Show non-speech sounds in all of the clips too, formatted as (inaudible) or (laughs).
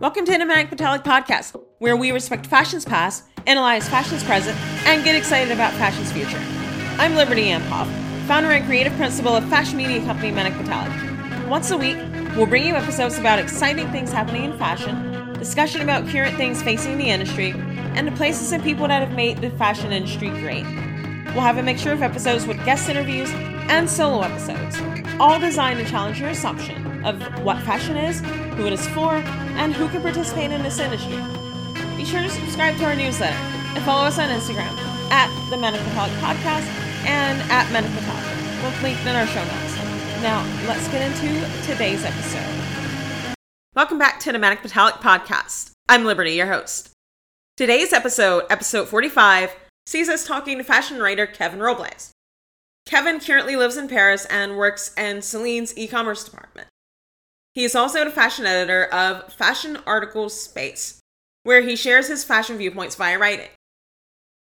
Welcome to Animatic Metallic Podcast, where we respect fashion's past, analyze fashion's present, and get excited about fashion's future. I'm Liberty Imhoff, founder and creative principal of fashion media company Manic Metallic. Once a week, we'll bring you episodes about exciting things happening in fashion, discussion about current things facing the industry, and the places and people that have made the fashion industry great. We'll have a mixture of episodes with guest interviews and solo episodes, all designed to challenge your assumption of what fashion is, who it is for, and who can participate in this industry. Be sure to subscribe to our newsletter and follow us on Instagram at the Metallic Podcast and at Metallic, both linked in our show notes. Now, let's get into today's episode. Welcome back to the Manic Metallic Podcast. I'm Liberty, your host. Today's episode, episode 45, sees us talking to fashion writer Kevin Robles. Kevin currently lives in Paris and works in Celine's e commerce department. He is also the fashion editor of Fashion Articles Space, where he shares his fashion viewpoints via writing.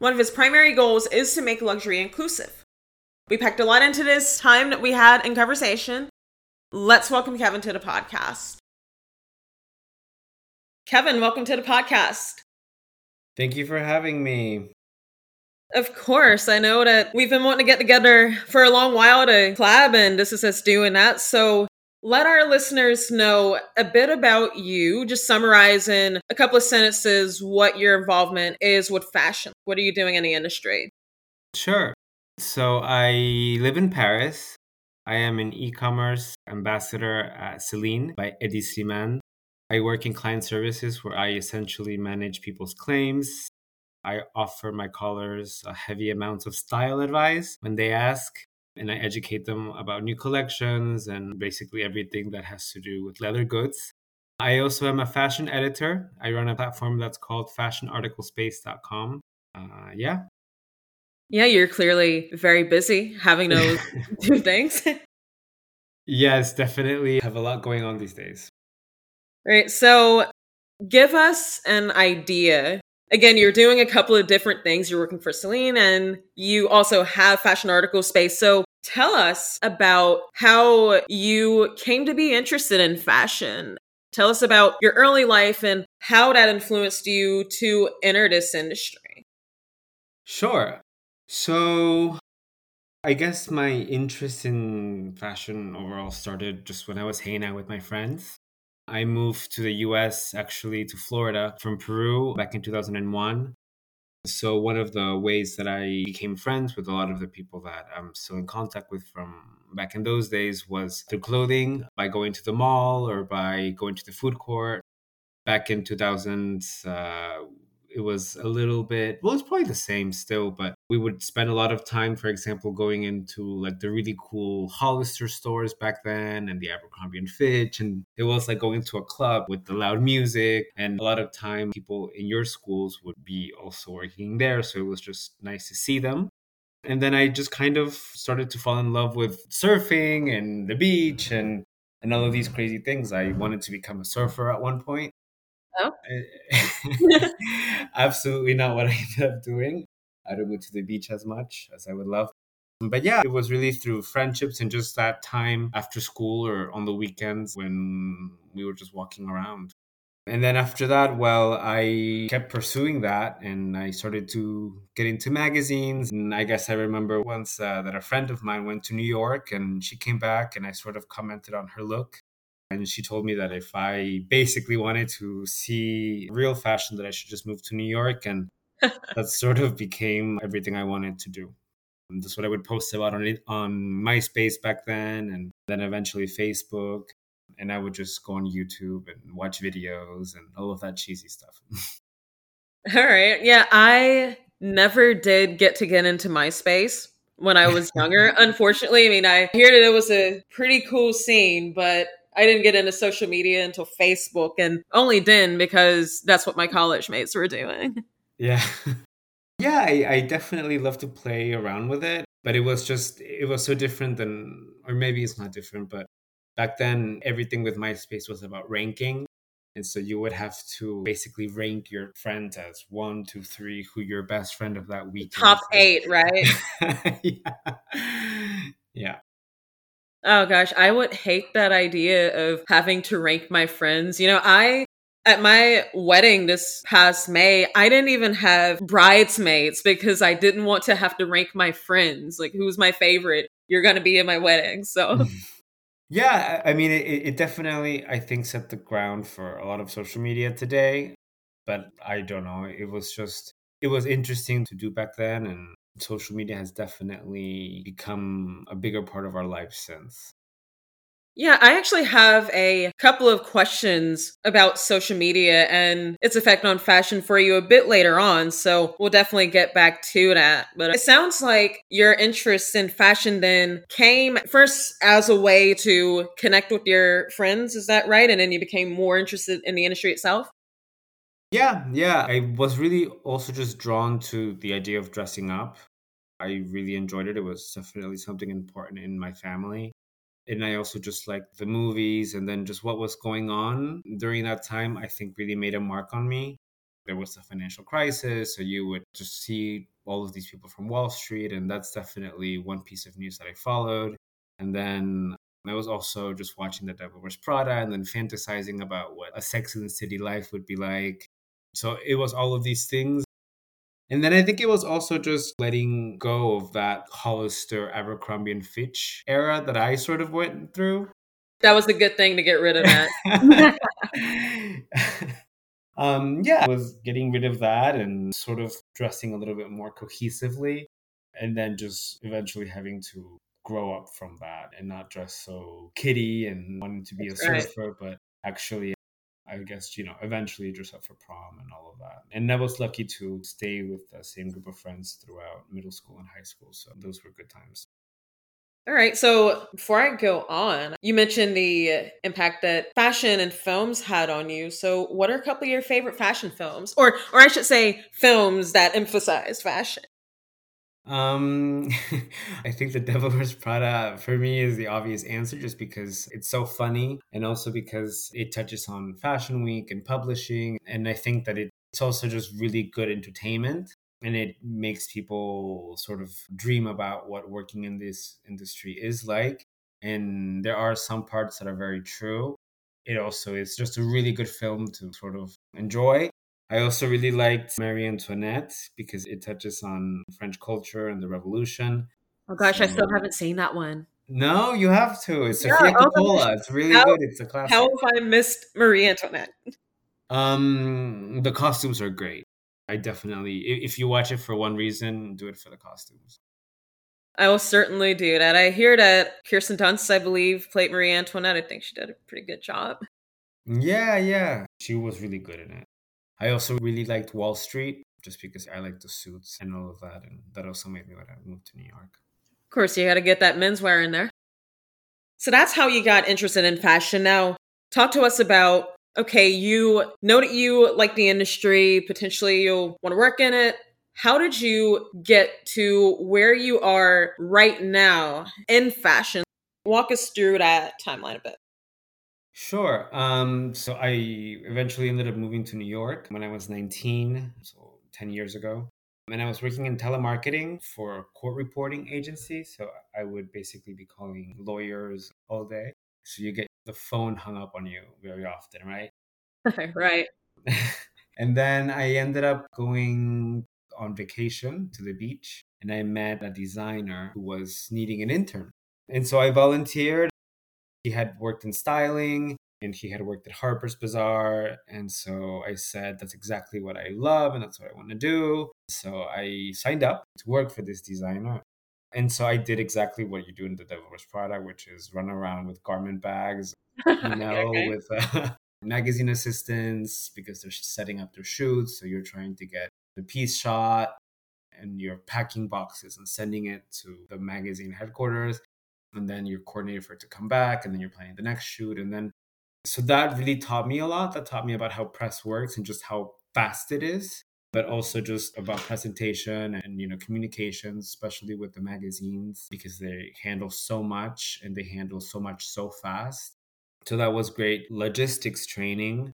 One of his primary goals is to make luxury inclusive. We packed a lot into this time that we had in conversation. Let's welcome Kevin to the podcast. Kevin, welcome to the podcast. Thank you for having me. Of course, I know that we've been wanting to get together for a long while to collab, and this is us doing that. So let our listeners know a bit about you, just summarize in a couple of sentences what your involvement is with fashion. What are you doing in the industry? Sure. So I live in Paris. I am an e commerce ambassador at Celine by Hedi Slimane. I work in client services where I essentially manage people's claims. I offer my callers a heavy amount of style advice when they ask and I educate them about new collections and basically everything that has to do with leather goods. I also am a fashion editor. I run a platform that's called fashionarticlespace.com. Uh, yeah. Yeah, you're clearly very busy having those two (laughs) (laughs) things. yes, definitely have a lot going on these days. Right. So give us an idea again, you're doing a couple of different things. You're working for Celine and you also have fashion article space. So tell us about how you came to be interested in fashion. Tell us about your early life and how that influenced you to enter this industry. Sure. So I guess my interest in fashion overall started just when I was hanging out with my friends. I moved to the US, actually to Florida from Peru back in 2001. So, one of the ways that I became friends with a lot of the people that I'm still in contact with from back in those days was through clothing, by going to the mall or by going to the food court. Back in 2000, uh, it was a little bit well it's probably the same still but we would spend a lot of time for example going into like the really cool hollister stores back then and the abercrombie and fitch and it was like going to a club with the loud music and a lot of time people in your schools would be also working there so it was just nice to see them. And then i just kind of started to fall in love with surfing and the beach and and all of these crazy things. I wanted to become a surfer at one point (laughs) Absolutely not what I ended up doing. I don't go to the beach as much as I would love. But yeah, it was really through friendships and just that time after school or on the weekends when we were just walking around. And then after that, well, I kept pursuing that and I started to get into magazines. And I guess I remember once uh, that a friend of mine went to New York and she came back and I sort of commented on her look. And she told me that if I basically wanted to see real fashion, that I should just move to New York. And (laughs) that sort of became everything I wanted to do. And that's what I would post about on it, on MySpace back then, and then eventually Facebook. And I would just go on YouTube and watch videos and all of that cheesy stuff. (laughs) all right. Yeah, I never did get to get into MySpace when I was younger. (laughs) Unfortunately, I mean, I hear that it was a pretty cool scene, but I didn't get into social media until Facebook and only then because that's what my college mates were doing. (laughs) Yeah. (laughs) Yeah, I, I definitely love to play around with it, but it was just, it was so different than, or maybe it's not different, but back then everything with MySpace was about ranking. And so you would have to basically rank your friends as one, two, three, who your best friend of that week. Top eight, right? (laughs) yeah. Yeah. Oh gosh, I would hate that idea of having to rank my friends. You know, I At my wedding this past May, I didn't even have bridesmaids because I didn't want to have to rank my friends. Like, who's my favorite? You're going to be in my wedding. So. (laughs) Yeah, I mean, it, it definitely, I think, set the ground for a lot of social media today. But I don't know. It was just, it was interesting to do back then. And social media has definitely become a bigger part of our life since. Yeah, I actually have a couple of questions about social media and its effect on fashion for you a bit later on. So we'll definitely get back to that. But it sounds like your interest in fashion then came first as a way to connect with your friends. Is that right? And then you became more interested in the industry itself? Yeah, yeah. I was really also just drawn to the idea of dressing up. I really enjoyed it. It was definitely something important in my family and I also just like the movies and then just what was going on during that time, I think really made a mark on me. There was a financial crisis, so you would just see all of these people from Wall Street, and that's definitely one piece of news that I followed. And then I was also just watching The Devil Wears Prada and then fantasizing about what a Sex in the City life would be like. So it was all of these things and then I think it was also just letting go of that Hollister, Abercrombie and Fitch era that I sort of went through. That was a good thing to get rid of that. (laughs) um, yeah, I was getting rid of that and sort of dressing a little bit more cohesively. And then just eventually having to grow up from that and not dress so kitty and wanting to be That's a surfer, right. but actually I guess, you know, eventually dress up for prom and all of that. And I was lucky to stay with the same group of friends throughout middle school and high school. So those were good times. All right. So before I go on, you mentioned the impact that fashion and films had on you. So what are a couple of your favorite fashion films? Or or I should say films that emphasize fashion? Um, (laughs) I think The Devil Wears Prada for me is the obvious answer just because it's so funny and also because it touches on Fashion Week and publishing. And I think that it's also just really good entertainment and it makes people sort of dream about what working in this industry is like. And there are some parts that are very true. It also is just a really good film to sort of enjoy. I also really liked Marie Antoinette because it touches on French culture and the revolution. Oh gosh, so, I still haven't seen that one. No, you have to. It's yeah, Sofia oh, Coppola. It's really how, good. It's a classic. How have I missed Marie Antoinette? Um, the costumes are great. I definitely, if you watch it for one reason, do it for the costumes. I will certainly do that. I hear that Kirsten Dunst, I believe, played Marie Antoinette. I think she did a pretty good job. Yeah, yeah. She was really good in it. I also really liked Wall Street just because I like the suits and all of that. And that also made me want to move to New York. Of course, you got to get that menswear in there. So that's how you got interested in fashion. Now, talk to us about okay, you know that you like the industry, potentially you'll want to work in it. How did you get to where you are right now in fashion? Walk us through that timeline a bit. Sure. Um, so I eventually ended up moving to New York when I was 19, so 10 years ago. And I was working in telemarketing for a court reporting agency. So I would basically be calling lawyers all day. So you get the phone hung up on you very often, right? (laughs) right. (laughs) and then I ended up going on vacation to the beach and I met a designer who was needing an intern. And so I volunteered he had worked in styling and he had worked at Harper's Bazaar. And so I said, that's exactly what I love and that's what I want to do. So I signed up to work for this designer. And so I did exactly what you do in the Devil Wears Prada, which is run around with garment bags, you (laughs) know, okay. with uh, (laughs) magazine assistants because they're setting up their shoots. So you're trying to get the piece shot and you're packing boxes and sending it to the magazine headquarters and then you're coordinating for it to come back and then you're planning the next shoot and then so that really taught me a lot. That taught me about how press works and just how fast it is but also just about presentation and you know communications especially with the magazines because they handle so much and they handle so much so fast. So that was great logistics training.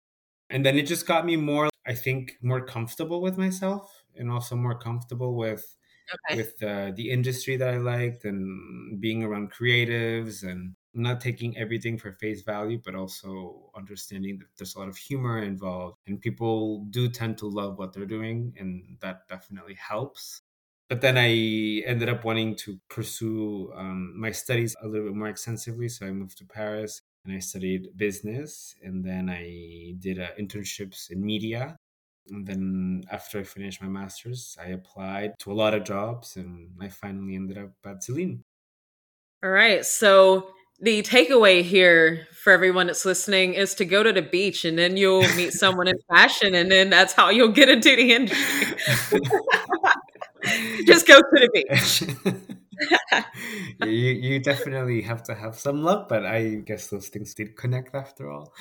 And then it just got me more i think more comfortable with myself and also more comfortable with okay. with uh, the industry that I liked and being around creatives and not taking everything for face value, but also understanding that there's a lot of humor involved and people do tend to love what they're doing. And that definitely helps. But then I ended up wanting to pursue um, my studies a little bit more extensively. So I moved to Paris and I studied business. And then I did uh, internships in media. And then after I finished my master's, I applied to a lot of jobs and I finally ended up at Celine. All right. So the takeaway here for everyone that's listening is to go to the beach and then you'll meet (laughs) someone in fashion and then that's how you'll get into the industry. (laughs) Just go to the beach. (laughs) you, you definitely have to have some luck, but I guess those things did connect after all.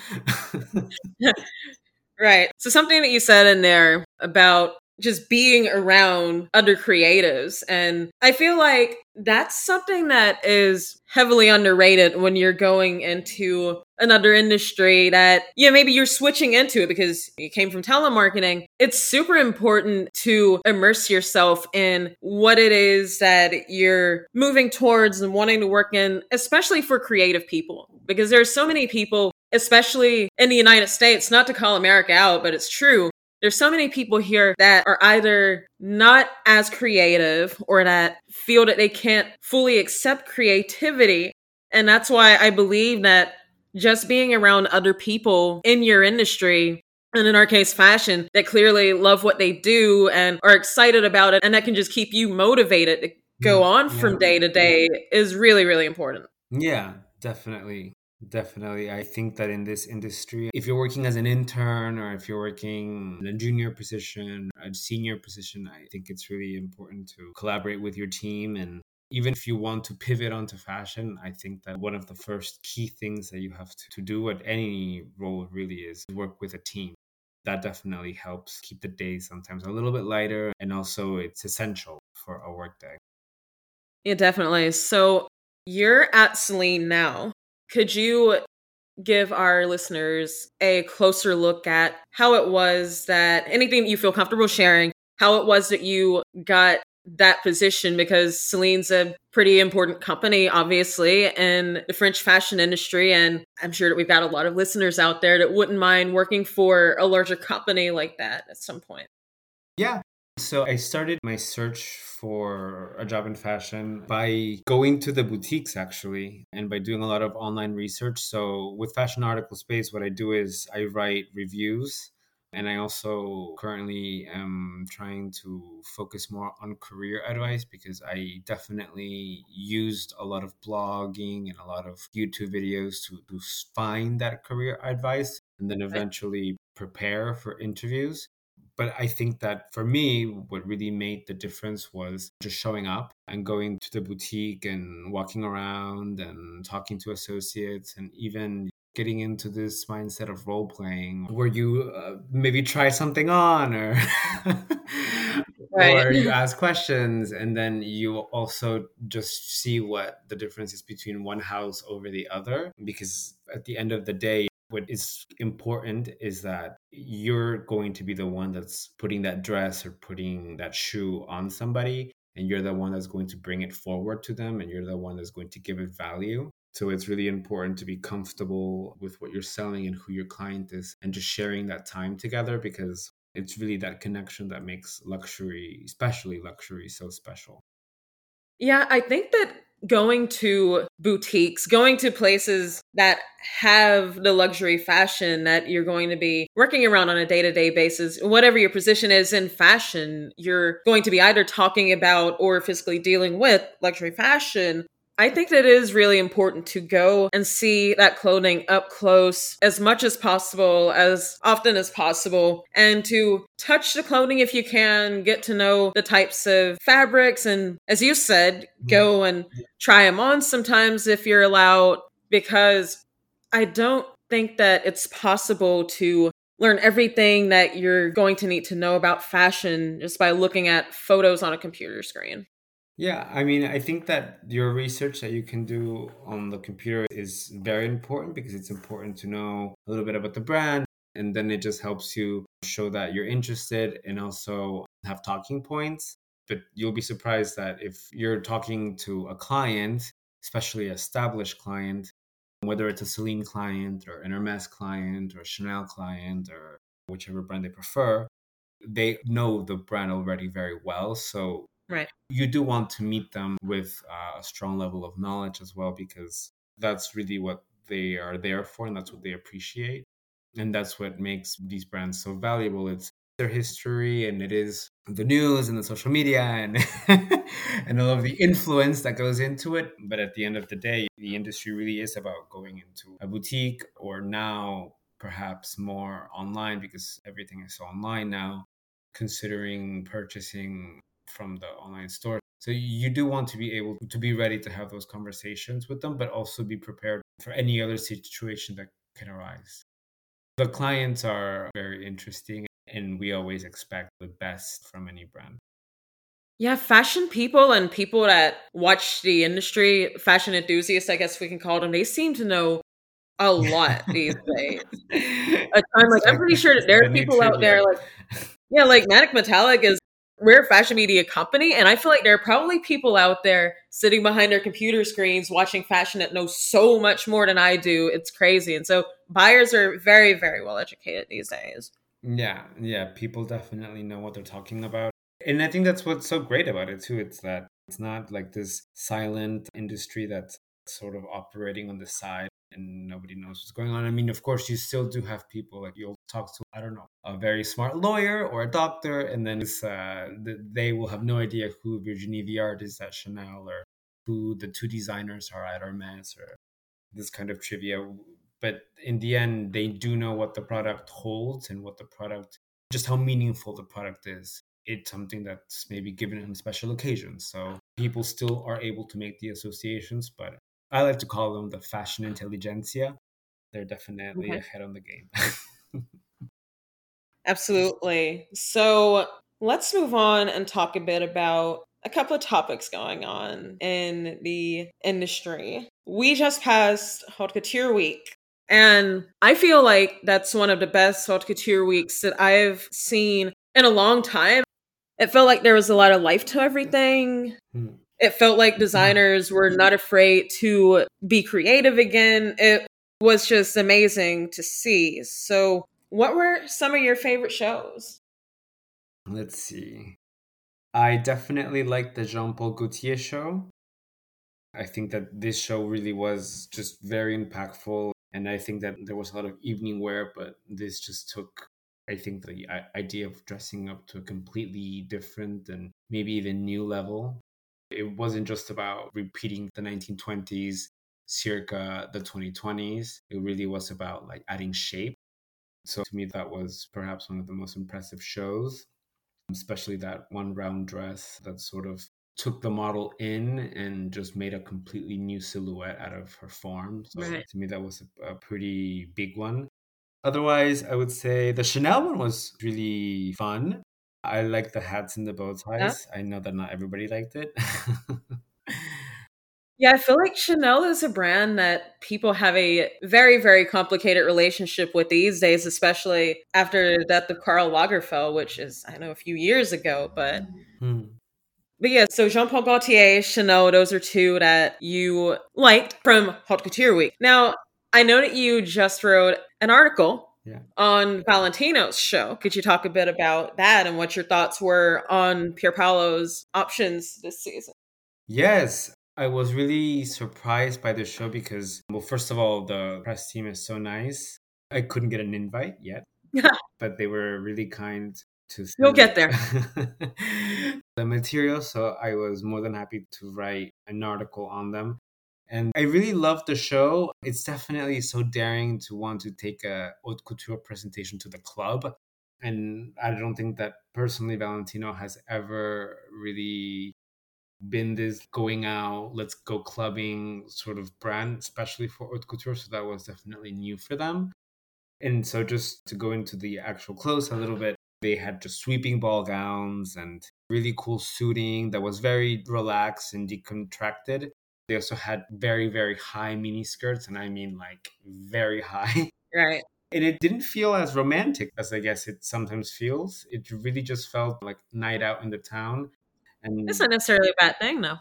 Right. So, something that you said in there about just being around other creatives. And I feel like that's something that is heavily underrated when you're going into another industry that, yeah, maybe you're switching into it because you came from telemarketing. It's super important to immerse yourself in what it is that you're moving towards and wanting to work in, especially for creative people, because there's so many people especially in the United States, not to call America out, but it's true, there's so many people here that are either not as creative or that feel that they can't fully accept creativity. And that's why I believe that just being around other people in your industry and in our case fashion that clearly love what they do and are excited about it and that can just keep you motivated to go mm, on yeah. from day to day is really really important yeah definitely Definitely. I think that in this industry, if you're working as an intern or if you're working in a junior position, a senior position, I think it's really important to collaborate with your team. And even if you want to pivot onto fashion, I think that one of the first key things that you have to, to do at any role really is work with a team. That definitely helps keep the day sometimes a little bit lighter. And also, it's essential for a workday. Yeah, definitely. So you're at Celine now. Could you give our listeners a closer look at how it was that anything that you feel comfortable sharing, how it was that you got that position because Celine's a pretty important company, obviously, in the French fashion industry. And I'm sure that we've got a lot of listeners out there that wouldn't mind working for a larger company like that at some point. Yeah. So I started my search for a job in fashion by going to the boutiques actually and by doing a lot of online research. So with Fashion Article Space, what I do is I write reviews. And I also currently am trying to focus more on career advice because I definitely used a lot of blogging and a lot of YouTube videos to, to find that career advice and then eventually prepare for interviews. But I think that for me, what really made the difference was just showing up and going to the boutique and walking around and talking to associates and even getting into this mindset of role playing where you uh, maybe try something on or (laughs) right. or you (laughs) ask questions and then you also just see what the difference is between one house over the other because at the end of the day what is important is that you're going to be the one that's putting that dress or putting that shoe on somebody and you're the one that's going to bring it forward to them and you're the one that's going to give it value. So it's really important to be comfortable with what you're selling and who your client is and just sharing that time together because it's really that connection that makes luxury especially luxury so special. Yeah i think that going to boutiques, going to places that have the luxury fashion that you're going to be working around on a day to day basis, whatever your position is in fashion, you're going to be either talking about or physically dealing with luxury fashion I think that it is really important to go and see that clothing up close as much as possible, as often as possible, and to touch the clothing if you can, get to know the types of fabrics, and as you said, mm-hmm. go and try them on sometimes if you're allowed, because I don't think that it's possible to learn everything that you're going to need to know about fashion just by looking at photos on a computer screen. Yeah, I mean, I think that your research that you can do on the computer is very important because it's important to know a little bit about the brand. And then it just helps you show that you're interested and also have talking points. But you'll be surprised that if you're talking to a client, especially established client, whether it's a Celine client or an Hermes client or Chanel client or whichever brand they prefer, they know the brand already very well. So right. you do want to meet them with uh, a strong level of knowledge as well, because that's really what they are there for and that's what they appreciate. And that's what makes these brands so valuable. It's their history and it is the news and the social media and (laughs) and all of the influence that goes into it but at the end of the day the industry really is about going into a boutique or now perhaps more online because everything is online now considering purchasing from the online store so you do want to be able to be ready to have those conversations with them but also be prepared for any other situation that can arise the clients are very interesting and we always expect the best from any brand. Yeah, fashion people and people that watch the industry, fashion enthusiasts, I guess we can call them, they seem to know a lot (laughs) these days. (laughs) Time, like I'm pretty sure that there are people out there like yeah, like Manic Metallic is we're a fashion media company, and I feel like there are probably people out there sitting behind their computer screens watching fashion that know so much more than I do. It's crazy. And so buyers are very, very well educated these days. Yeah, yeah, people definitely know what they're talking about. And I think that's what's so great about it too. It's that it's not like this silent industry that's sort of operating on the side and nobody knows what's going on. I mean, of course, you still do have people like you'll talk to, I don't know, a very smart lawyer or a doctor, and then uh, they will have no idea who Virginie Viard is at Chanel or who the two designers are at Hermes or this kind of trivia. But in the end they do know what the product holds and what the product just how meaningful the product is. It's something that's maybe given on special occasions. So people still are able to make the associations but i like to call them the fashion intelligentsia they're definitely okay. ahead on the game (laughs) absolutely so let's move on and talk a bit about a couple of topics going on in the industry. We just passed Haute Couture Week and I feel like that's one of the best haute couture weeks that I've seen in a long time. It felt like there was a lot of life to everything. Hmm. It felt like designers were mm-hmm. not afraid to be creative again. It was just amazing to see. So, what were some of your favorite shows? Let's see. I definitely liked the Jean Paul Gaultier show. I think that this show really was just very impactful. And I think that there was a lot of evening wear, but this just took, I think, the idea of dressing up to a completely different and maybe even new level. It wasn't just about repeating the 1920s circa the 2020s. It really was about like adding shape. So to me, that was perhaps one of the most impressive shows, especially that one round dress that sort of took the model in and just made a completely new silhouette out of her form. So right. to me, that was a, a, pretty big one. Otherwise, I would say the Chanel one was really fun. I like the hats and the bow ties. Yeah. I know that not everybody liked it. (laughs) yeah, I feel like Chanel is a brand that people have a very, very complicated relationship with these days, especially after that the death of Karl Lagerfeld, which is, I know, a few years ago, but. Hmm but yeah, so Jean Paul Gaultier, Chanel, those are two that you liked from Haute Couture Week. Now, I know that you just wrote an article yeah. on Valentino's show. Could you talk a bit about that and what your thoughts were on Pierpaolo's options this season? Yes, I was really surprised by the show because, well, first of all, the press team is so nice. I couldn't get an invite yet, (laughs) but they were really kind to you'll get there (laughs) the material so i was more than happy to write an article on them and i really love the show. It's definitely so daring to want to take a haute couture presentation to the club. And i don't think that personally valentino has ever really been this going out let's go clubbing sort of brand especially for haute couture. So that was definitely new for them. And so just to go into the actual clothes a little bit they had just sweeping ball gowns and really cool suiting that was very relaxed and decontracted. They also had very, very high mini skirts, and I mean like very high. (laughs) Right. And it didn't feel as romantic as I guess it sometimes feels. It really just felt like night out in the town. And it's not necessarily a bad thing, though.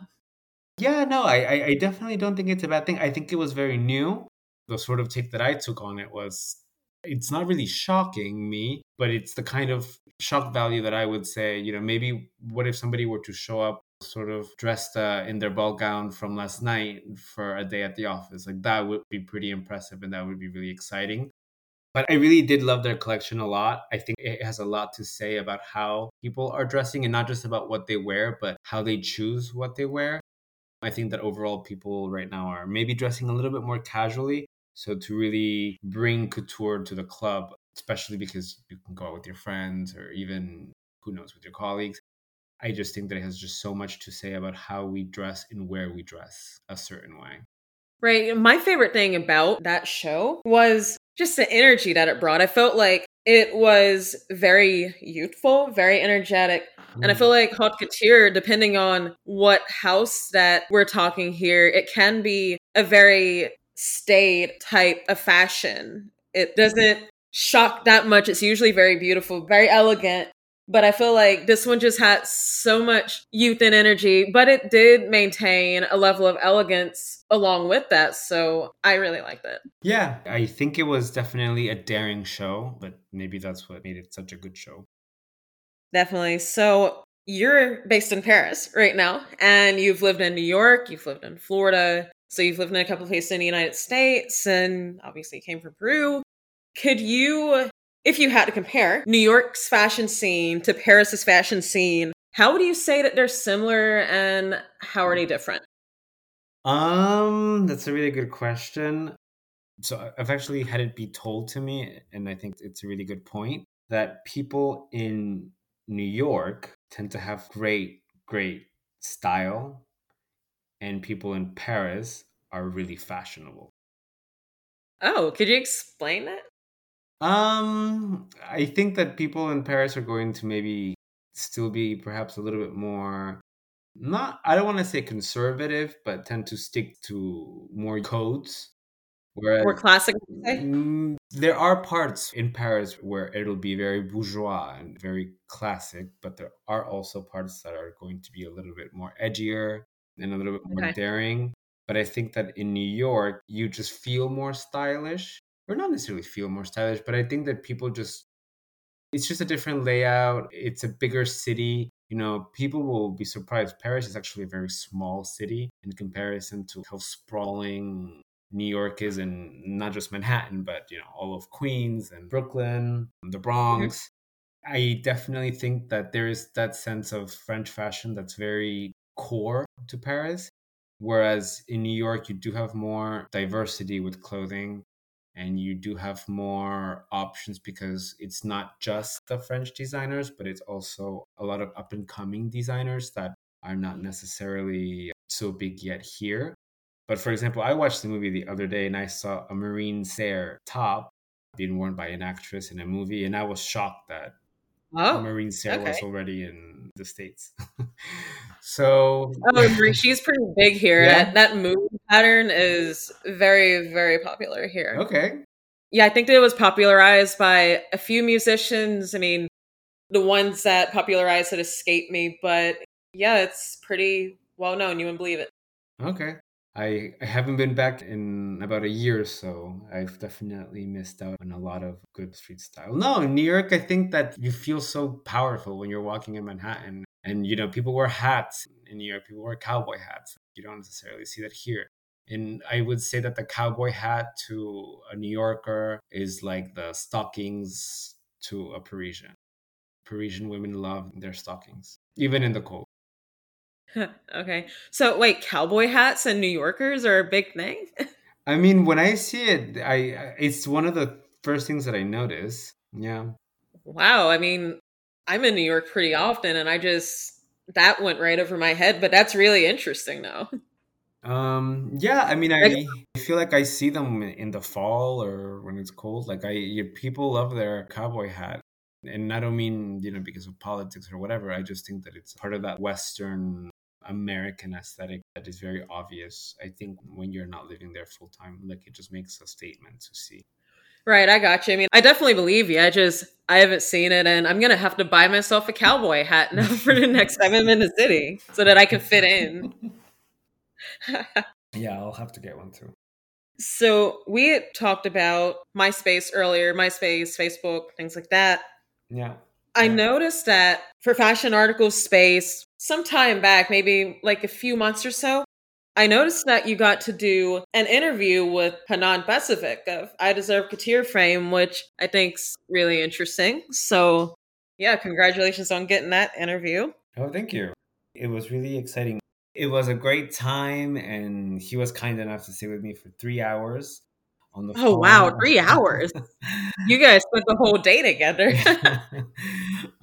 Yeah, no, I, I definitely don't think it's a bad thing. I think it was very new. the sort of take that I took on it was it's not really shocking me, but it's the kind of shock value that I would say, you know, maybe what if somebody were to show up sort of dressed uh, in their ball gown from last night for a day at the office? Like that would be pretty impressive and that would be really exciting. But I really did love their collection a lot. I think it has a lot to say about how people are dressing and not just about what they wear, but how they choose what they wear. I think that overall people right now are maybe dressing a little bit more casually. So to really bring couture to the club, especially because you can go out with your friends or even who knows with your colleagues. I just think that it has just so much to say about how we dress and where we dress a certain way. Right. My favorite thing about that show was just the energy that it brought. I felt like it was very youthful, very energetic. And I feel mm. like haute couture, depending on what house that we're talking here, it can be a very staid type of fashion. It doesn't shock that much. It's usually very beautiful, very elegant, but I feel like this one just had so much youth and energy, but it did maintain a level of elegance along with that. So I really liked it. Yeah, I think it was definitely a daring show, but maybe that's what made it such a good show. Definitely. So you're based in Paris right now, and you've lived in New York, you've lived in Florida, so you've lived in a couple places in the United States, and obviously came from Peru. Could you if you had to compare New York's fashion scene to Paris's fashion scene, how would you say that they're similar and how are they different? Um, that's a really good question. So I've actually had it be told to me, and I think it's a really good point that people in New York tend to have great, great style, and people in Paris are really fashionable. Oh, could you explain that? Um, I think that people in Paris are going to maybe still be perhaps a little bit more not I don't want to say conservative, but tend to stick to more codes. Whereas more classic. Mm, there are parts in Paris where it'll be very bourgeois and very classic, but there are also parts that are going to be a little bit more edgier and a little bit more okay. daring. But I think that in New York, you just feel more stylish or not necessarily feel more stylish, but I think that people just it's just a different layout. It's a bigger city. You know, people will be surprised. Paris is actually a very small city in comparison to how sprawling New York is, and not just Manhattan, but you know, all of Queens and Brooklyn, and the Bronx. Mm-hmm. I definitely think that there is that sense of French fashion that's very core to Paris. Whereas in New York, you do have more diversity with clothing and you do have more options because it's not just the French designers, but it's also a lot of up and coming designers that are not necessarily so big yet here. But for example, I watched the movie the other day and I saw a Marine Serre top being worn by an actress in a movie, and I was shocked that oh, Marine Serre okay. was already in the States. (laughs) so oh, she's pretty big here. Yeah. That, that move pattern is very, very popular here. Okay. Yeah, I think that it was popularized by a few musicians. I mean, the ones that popularized it escaped me, but yeah, it's pretty well known. You wouldn't believe it. Okay. I, I haven't been back in about a year or so. I've definitely missed out on a lot of good street style. No, in New York, I think that you feel so powerful when you're walking in Manhattan. And, you know, people wear hats in New York, people wear cowboy hats. You don't necessarily see that here. And I would say that the cowboy hat to a New Yorker is like the stockings to a Parisian. Parisian women love their stockings, even in the cold. (laughs) okay. So wait, cowboy hats and New Yorkers are a big thing? I mean, when I see it, I it's one of the first things that I notice. Yeah. Wow. I mean, I'm in New York pretty often and I just that went right over my head, but that's really interesting though. Um yeah, I mean I I feel like I see them in the fall or when it's cold. Like I people love their cowboy hat. And I don't mean, you know, because of politics or whatever. I just think that it's part of that western American aesthetic that is very obvious. I think when you're not living there full time, like it just makes a statement to see. Right, I got you. I mean, I definitely believe you. I just I haven't seen it, and I'm gonna have to buy myself a cowboy hat now (laughs) for the next time I'm in the city, so that I can fit in. (laughs) yeah, I'll have to get one too. So we had talked about MySpace earlier, MySpace, Facebook, things like that. Yeah. I Yeah. noticed that for fashion article space, some time back, maybe like a few months or so, I noticed that you got to do an interview with Hanan Besovic of I Deserve Couture Frame, which I think's really interesting. So, yeah, congratulations on getting that interview. Oh, thank you. It was really exciting. It was a great time, and he was kind enough to stay with me for three hours on the Oh, wow, three hours. You (laughs) guys spent the whole day together. (laughs)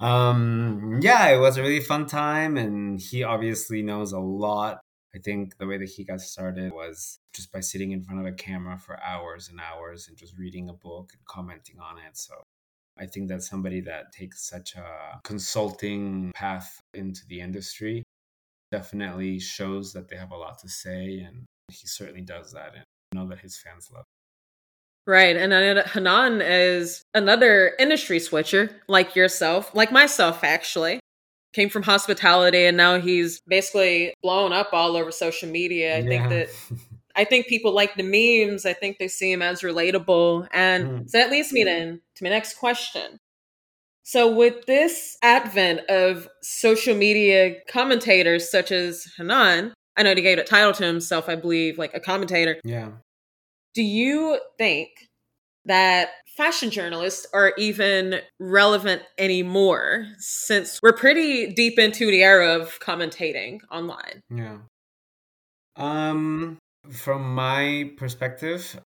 (laughs) um, yeah, it was a really fun time, and he obviously knows a lot. I think the way that he got started was just by sitting in front of a camera for hours and hours and just reading a book and commenting on it. So I think that somebody that takes such a consulting path into the industry definitely shows that they have a lot to say, and he certainly does that, and I know that his fans love. Right. And Hanan is another industry switcher like yourself, like myself, actually. Came from hospitality and now he's basically blown up all over social media. I think that (laughs) I think people like the memes. I think they see him as relatable. And Mm. so that leads me then to my next question. So, with this advent of social media commentators such as Hanan, I know he gave a title to himself, I believe, like a commentator. yeah. Do you think that fashion journalists are even relevant anymore since we're pretty deep into the era of commentating online? Yeah. Um, from my perspective,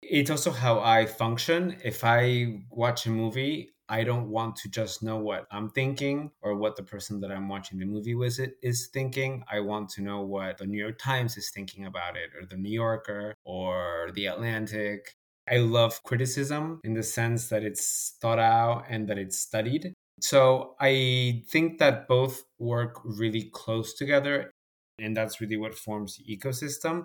it's also how I function. If I watch a movie, I don't want to just know what I'm thinking or what the person that I'm watching the movie with it is thinking. I want to know what the New York Times is thinking about it, or the New Yorker, or the Atlantic. I love criticism in the sense that it's thought out and that it's studied. So I think that both work really close together, and that's really what forms the ecosystem.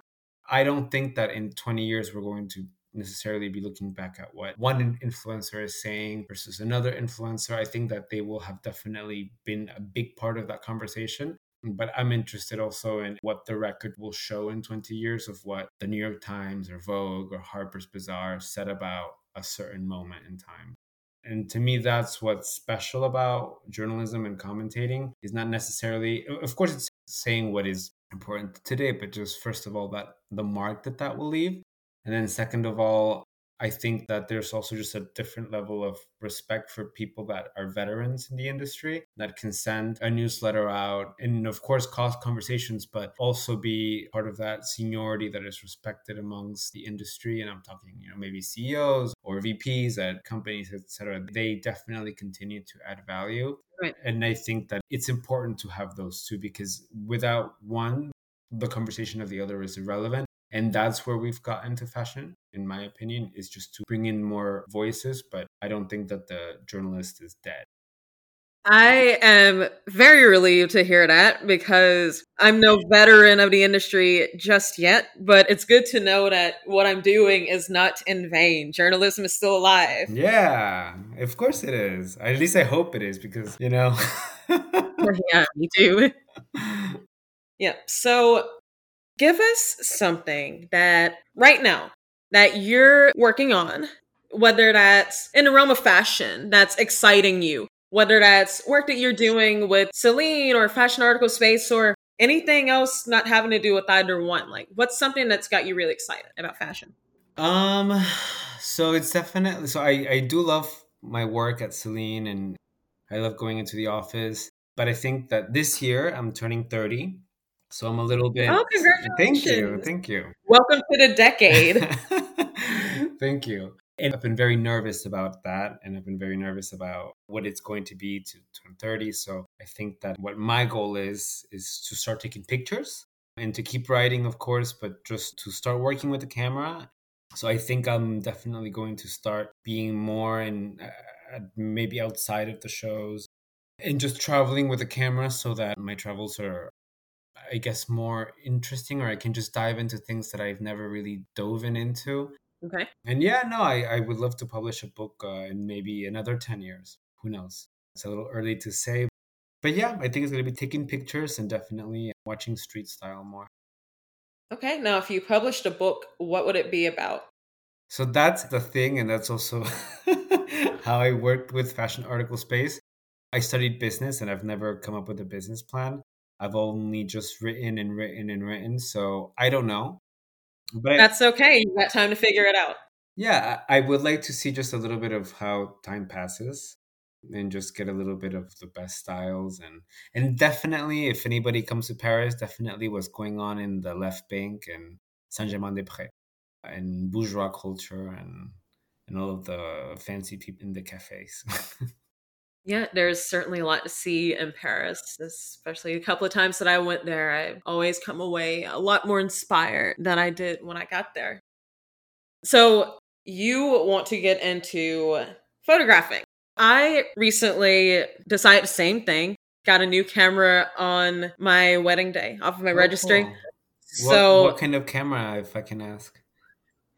I don't think that in 20 years we're going to necessarily be looking back at what one influencer is saying versus another influencer. I think that they will have definitely been a big part of that conversation. But I'm interested also in what the record will show in 20 years of what the New York Times or Vogue or Harper's Bazaar said about a certain moment in time. And to me, that's what's special about journalism and commentating is not necessarily, of course, it's saying what is important today, but just first of all, that the mark that that will leave. And then, second of all, I think that there's also just a different level of respect for people that are veterans in the industry that can send a newsletter out and, of course, cause conversations, but also be part of that seniority that is respected amongst the industry. And I'm talking, you know, maybe CEOs or VPs at companies, etc. They definitely continue to add value. Right. And I think that it's important to have those two because without one, the conversation of the other is irrelevant. And that's where we've gotten to fashion, in my opinion, is just to bring in more voices. But I don't think that the journalist is dead. I am very relieved to hear that because I'm no veteran of the industry just yet, but it's good to know that what I'm doing is not in vain. Journalism is still alive. Yeah, of course it is. At least I hope it is because, you know. (laughs) (laughs) yeah, me too. (laughs) Yeah. So give us something that right now that you're working on, whether that's in the realm of fashion that's exciting you, whether that's work that you're doing with Celine or fashion article space or anything else not having to do with either one. Like what's something that's got you really excited about fashion? Um, so it's definitely so I I do love my work at Celine and I love going into the office, but I think that this year I'm turning 30. So I'm a little bit Oh, congratulations. Thank you. Thank you. Welcome to the decade. (laughs) Thank you. And I've been very nervous about that. And I've been very nervous about what it's going to be to turn 30. So I think that what my goal is, is to start taking pictures and to keep writing, of course, but just to start working with the camera. So I think I'm definitely going to start being more and uh, maybe outside of the shows and just traveling with the camera so that my travels are I guess more interesting or I can just dive into things that I've never really dove in into. okay. And yeah, no, I, I would love to publish a book uh, in maybe another 10 years. Who knows? It's a little early to say. But yeah, I think it's going to be taking pictures and definitely watching street style more. Okay, now if you published a book, what would it be about? So that's the thing, and that's also (laughs) how I worked with Fashion Article Space. I studied business and I've never come up with a business plan. I've only just written and written and written, so I don't know. But that's okay. You've got time to figure it out. Yeah, I would like to see just a little bit of how time passes and just get a little bit of the best styles and and definitely if anybody comes to Paris, definitely what's going on in the left bank and Saint-Germain-des-Prés and bourgeois culture and and all of the fancy people in the cafes. (laughs) yeah, there's certainly a lot to see in Paris, especially a couple of times that I went there. I always come away a lot more inspired than I did when I got there. So, you want to get into photographing. I recently decided the same thing. Got a new camera on my wedding day off of my oh, registry. Cool. So, what, what kind of camera, if I can ask?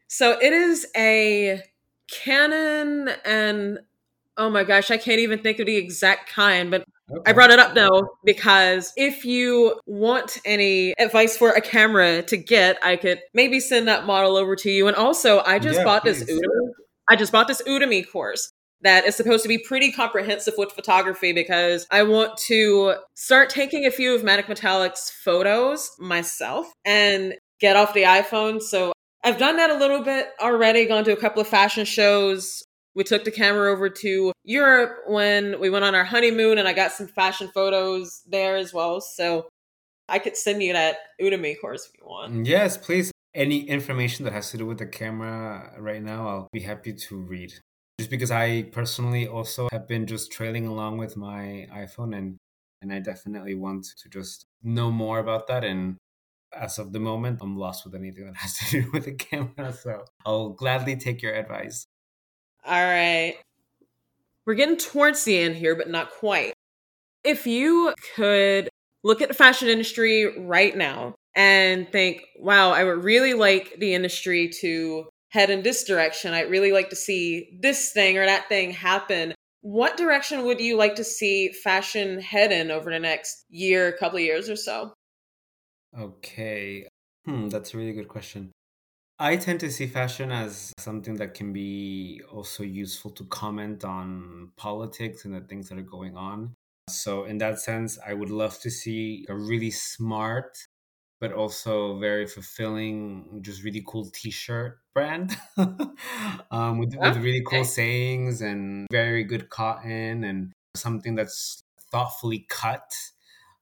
So it is a Canon, and oh my gosh, I can't even think of the exact kind, but Okay. I brought it up though because if you want any advice for a camera to get, I could maybe send that model over to you. And also, I just yeah, bought please. this Udemy. I just bought this Udemy course that is supposed to be pretty comprehensive with photography because I want to start taking a few of Manic Metallic's photos myself and get off the iPhone. So I've done that a little bit already, gone to a couple of fashion shows. We took the camera over to Europe when we went on our honeymoon, and I got some fashion photos there as well. So I could send you that Udemy course if you want. Mm, yes, please. Any information that has to do with the camera right now, I'll be happy to read. Just because I personally also have been just trailing along with my iPhone and and I definitely want to just know more about that and as of the moment, I'm lost with anything that has to (laughs) do with the camera. So I'll gladly take your advice. All right. We're getting towards the end here, but not quite. If you could look at the fashion industry right now and think, wow, I would really like the industry to head in this direction. I'd really like to see this thing or that thing happen. What direction would you like to see fashion head in over the next year, couple of years or so? Okay. Hmm, that's a really good question. I tend to see fashion as something that can be also useful to comment on politics and the things that are going on. So, in that sense, I would love to see a really smart, but also very fulfilling, just really cool t shirt brand (laughs) um, with, with really cool sayings and very good cotton and something that's thoughtfully cut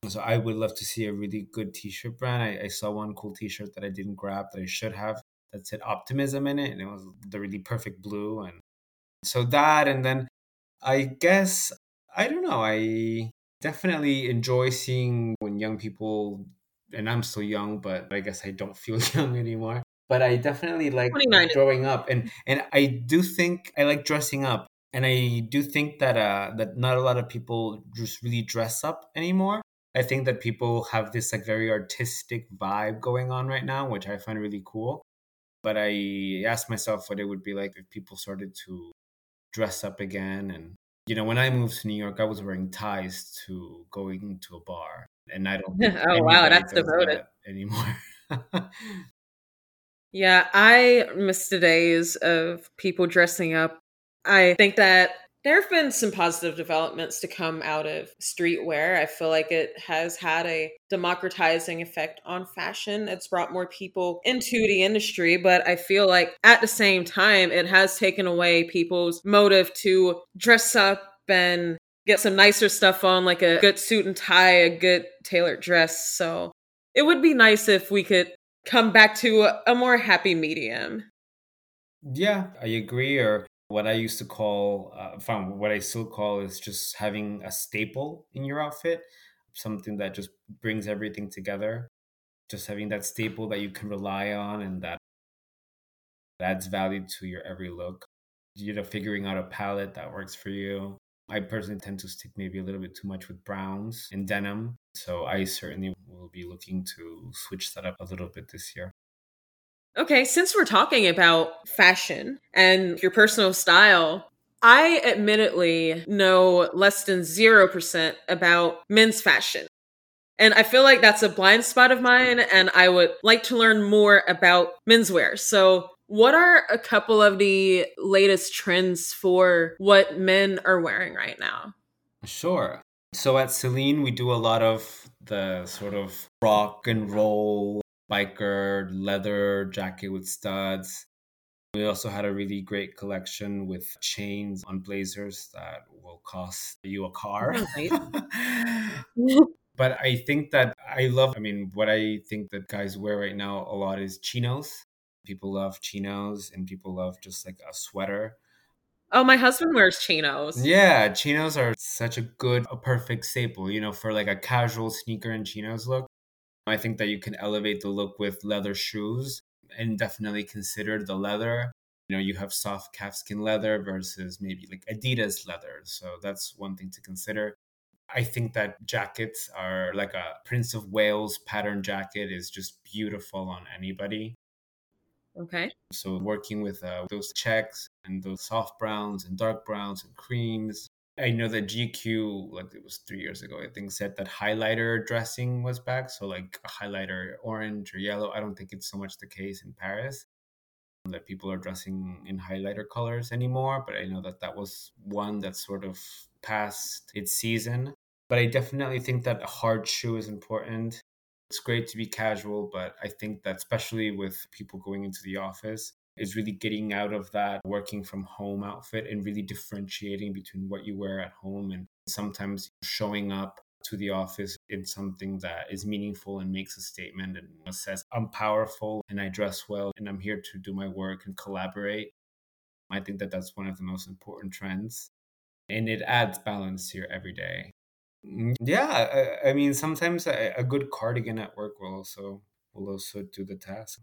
so I would love to see a really good T-shirt brand. I, I saw one cool T-shirt that I didn't grab that I should have that said optimism in it, and it was the really perfect blue. And so that, and then I guess I don't know. I definitely enjoy seeing when young people, and I'm still young, but I guess I don't feel (laughs) young anymore. But I definitely like growing up, and and I do think I like dressing up, and I do think that uh that not a lot of people just really dress up anymore. I think that people have this like very artistic vibe going on right now, which I find really cool. But I asked myself what it would be like if people started to dress up again. And, you know, when I moved to New York, I was wearing ties to going to a bar. And I don't. (laughs) oh, wow. That's devoted. That anymore. (laughs) yeah, I miss the days of people dressing up. I think that there have been some positive developments to come out of streetwear. I feel like it has had a democratizing effect on fashion. It's brought more people into the industry, but I feel like at the same time, it has taken away people's motive to dress up and get some nicer stuff on, like a good suit and tie, a good tailored dress. So it would be nice if we could come back to a, more happy medium. Yeah, I agree. Or what I used to call, uh, what I still call, is just having a staple in your outfit, something that just brings everything together. Just having that staple that you can rely on and that adds value to your every look. You know, figuring out a palette that works for you. I personally tend to stick maybe a little bit too much with browns and denim. So I certainly will be looking to switch that up a little bit this year. Okay, since we're talking about fashion and your personal style, I admittedly know less than 0% about men's fashion. And I feel like that's a blind spot of mine, and I would like to learn more about menswear. So, what are a couple of the latest trends for what men are wearing right now? Sure. So at Celine, we do a lot of the sort of rock and roll biker leather jacket with studs. We also had a really great collection with chains on blazers that will cost you a car. Oh, (laughs) but I think that I love, I mean, what I think that guys wear right now a lot is chinos. People love chinos and people love just like a sweater. Oh, my husband wears chinos. Yeah, chinos are such a good, a perfect staple, you know, for like a casual sneaker and chinos look. I think that you can elevate the look with leather shoes and definitely consider the leather. You know, you have soft calfskin leather versus maybe like Adidas leather. So that's one thing to consider. I think that jackets are like a Prince of Wales pattern jacket is just beautiful on anybody. Okay. So working with uh, those checks and those soft browns and dark browns and creams. I know that GQ, like it was three years ago, I think, said that highlighter dressing was back. So like a highlighter orange or yellow. I don't think it's so much the case in Paris that people are dressing in highlighter colors anymore. But I know that that was one that sort of passed its season. But I definitely think that a hard shoe is important. It's great to be casual, but I think that especially with people going into the office, is really getting out of that working from home outfit and really differentiating between what you wear at home and sometimes showing up to the office in something that is meaningful and makes a statement and says, I'm powerful and I dress well and I'm here to do my work and collaborate. I think that that's one of the most important trends. And it adds balance to your every day. Mm, yeah, I, I mean, sometimes a, a, good cardigan at work will also will also do the task.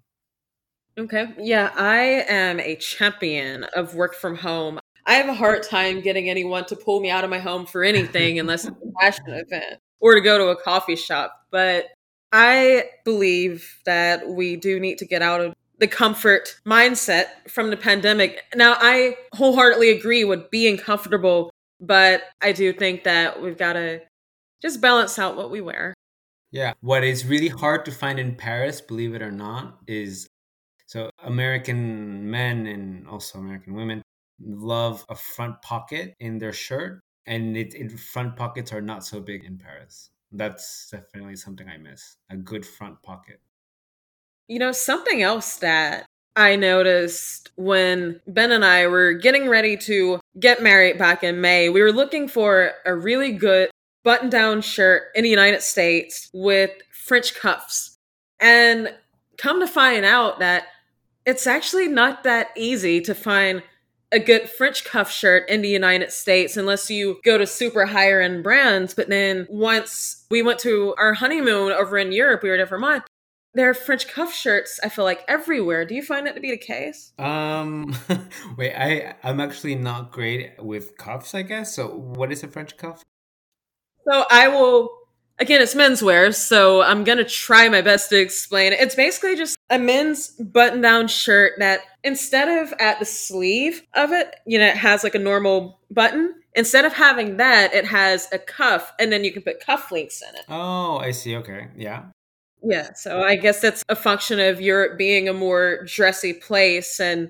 Okay, yeah, I am a champion of work from home. I have a hard time getting anyone to pull me out of my home for anything unless it's a (laughs) fashion event or to go to a coffee shop. But I believe that we do need to get out of the comfort mindset from the pandemic. Now, I wholeheartedly agree with being comfortable, but I do think that we've got to just balance out what we wear. Yeah. What is really hard to find in Paris, believe it or not, is so American men and also American women love a front pocket in their shirt, and it, it front pockets are not so big in Paris. That's definitely something I miss. A good front pocket. You know, something else that I noticed when Ben and I were getting ready to get married back in May, we were looking for a really good button down shirt in the United States with French cuffs. And come to find out that it's actually not that easy to find a good French cuff shirt in the United States unless you go to super higher end brands. But then once we went to our honeymoon over in Europe, we were a month. There are French cuff shirts, I feel like everywhere. Do you find that to be the case? Um (laughs) wait, I I'm actually not great with cuffs, I guess. So what is a French cuff? So I will again, it's menswear, so I'm gonna try my best to explain it. It's basically just a men's button down shirt that instead of at the sleeve of it, you know, it has like a normal button. Instead of having that, it has a cuff, and then you can put cufflinks in it. Oh, I see. Okay. Yeah. Yeah. So I guess that's a function of Europe being a more dressy place. And,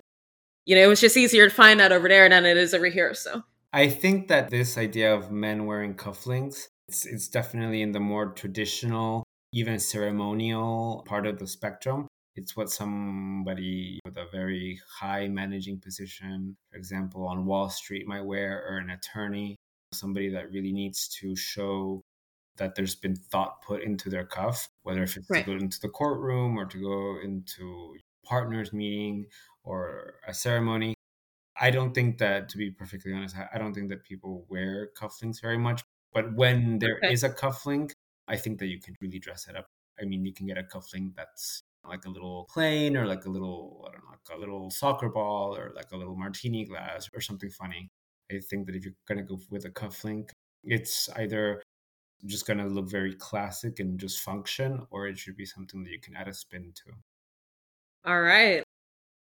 you know, it was just easier to find that over there than it is over here. So I think that this idea of men wearing cufflinks it's, it's definitely in the more traditional, even ceremonial part of the spectrum. It's what somebody with a very high managing position, for example, on Wall Street might wear, or an attorney, somebody that really needs to show that there's been thought put into their cuff, whether if it's right. to go into the courtroom or to go into partners meeting or a ceremony. I don't think that, to be perfectly honest, I don't think that people wear cufflinks very much. But when there okay. is a cufflink, I think that you can really dress it up. I mean, you can get a cufflink that's like a little plane or like a little, I don't know, like a little soccer ball or like a little martini glass or something funny. I think that if you're going to go with a cufflink, it's either just going to look very classic and just function, or it should be something that you can add a spin to. All right.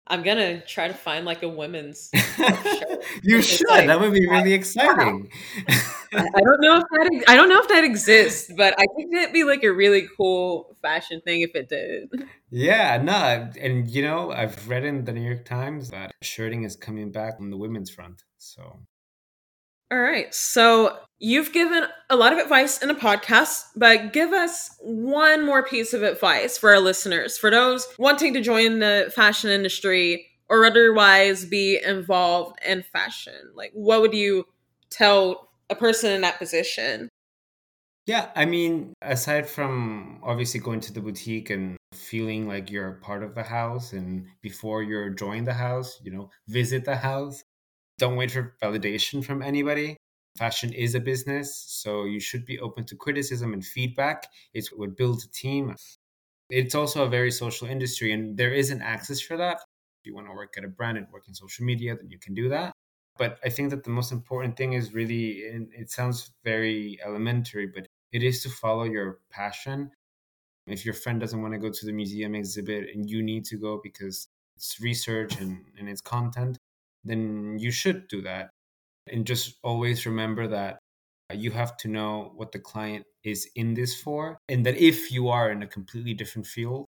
I'm gonna try to find like a women's. (laughs) you should. Like, that would be really exciting. I (laughs) don't know if that I don't know if that exists, but I think that'd be like a really cool fashion thing if it did. Yeah, no, and you know, I've read in the New York Times that shirting is coming back on the women's front. So all right. So you've given a lot of advice in a podcast, but give us one more piece of advice for our listeners, for those wanting to join the fashion industry or otherwise be involved in fashion. Like, what would you tell a person in that position? Yeah, I mean, aside from obviously going to the boutique and feeling like you're part of the house, and before you're joining the house, you know, visit the house don't wait for validation from anybody. Fashion is a business, so you should be open to criticism and feedback. It's what builds a team. It's also a very social industry, and there is an access for that. If you want to work at a brand and work in social media, then you can do that. But I think that the most important thing is really, it sounds very elementary, but it is to follow your passion. If your friend doesn't want to go to the museum exhibit and you need to go because it's research and, and it's content, then you should do that. And just always remember that uh, you have to know what the client is in this for. And that if you are in a completely different field,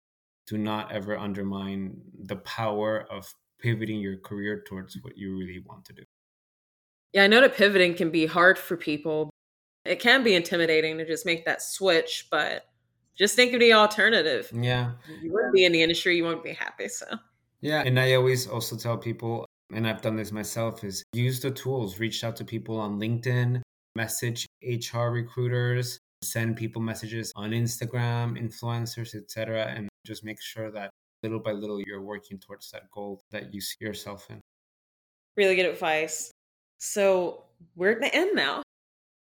do not ever undermine the power of pivoting your career towards what you really want to do. Yeah, I know that pivoting can be hard for people. It can be intimidating to just make that switch, but just think of the alternative. Yeah. You wouldn't be in the industry, you won't be happy. So, yeah. And I always also tell people and I've done this myself, is use the tools, reach out to people on LinkedIn, message HR recruiters, send people messages on Instagram, influencers, etc., and just make sure that little by little you're working towards that goal that you see yourself in. Really good advice. So we're at the end now.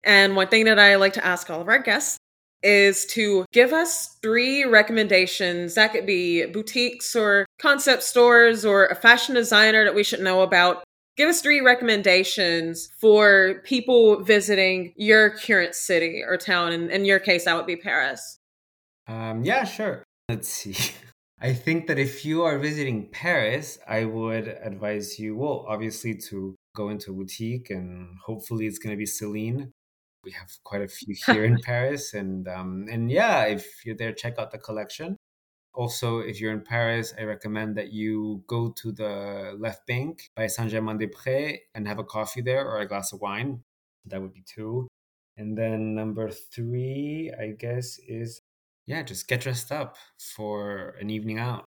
And one thing that I like to ask all of our guests is to give us three recommendations. That could be boutiques or concept stores or a fashion designer that we should know about. Give us three recommendations for people visiting your current city or town. And in your case, that would be Paris. Um, yeah, sure. Let's see. (laughs) I think that if you are visiting Paris, I would advise you, well, obviously to go into a boutique and hopefully it's going to be Celine we have quite a few here in (laughs) Paris, and um, and yeah, if you're there, check out the collection. Also, if you're in Paris, I recommend that you go to the Left Bank by Saint Germain des Prés and have a coffee there or a glass of wine. That would be two. And then number three, I guess, is yeah, just get dressed up for an evening out.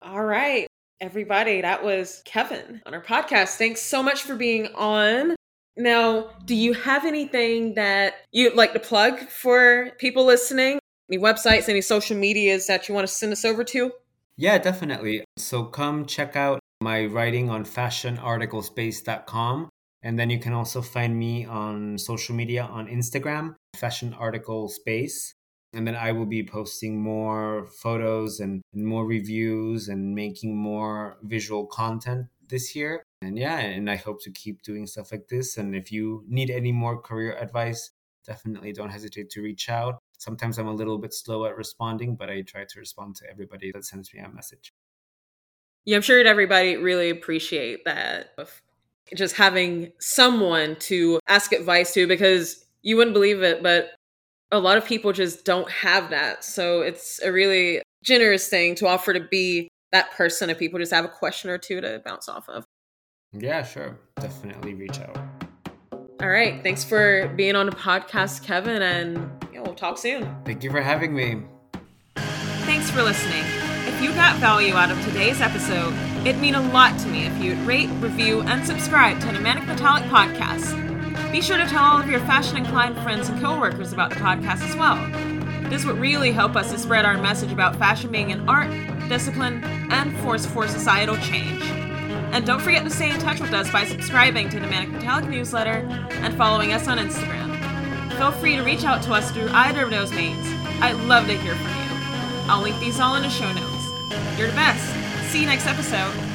All right, everybody, that was Kevin on our podcast. Thanks so much for being on. Now, do you have anything that you'd like to plug for people listening? Any websites, any social medias that you want to send us over to? Yeah, definitely. So come check out my writing on fashionarticlespace.com. And then you can also find me on social media on Instagram, Fashion Space. And then I will be posting more photos and more reviews and making more visual content this year. And yeah, and I hope to keep doing stuff like this. And if you need any more career advice, definitely don't hesitate to reach out. Sometimes I'm a little bit slow at responding, but I try to respond to everybody that sends me a message. Yeah, I'm sure everybody really appreciate that of just having someone to ask advice to because you wouldn't believe it, but a lot of people just don't have that. So it's a really generous thing to offer to be that person if people just have a question or two to bounce off of. Yeah, sure. Definitely reach out. All right. Thanks for being on the podcast, Kevin, and yeah, we'll talk soon. Thank you for having me. Thanks for listening. If you got value out of today's episode, it'd mean a lot to me if you'd rate, review, and subscribe to the Manic Metallic Podcast. Be sure to tell all of your fashion inclined friends and coworkers about the podcast as well. This would really help us to spread our message about fashion being an art, discipline, and force for societal change. And don't forget to stay in touch with us by subscribing to the Manic Metallic newsletter and following us on Instagram. Feel free to reach out to us through either of those means. I'd love to hear from you. I'll link these all in the show notes. You're the best. See you next episode.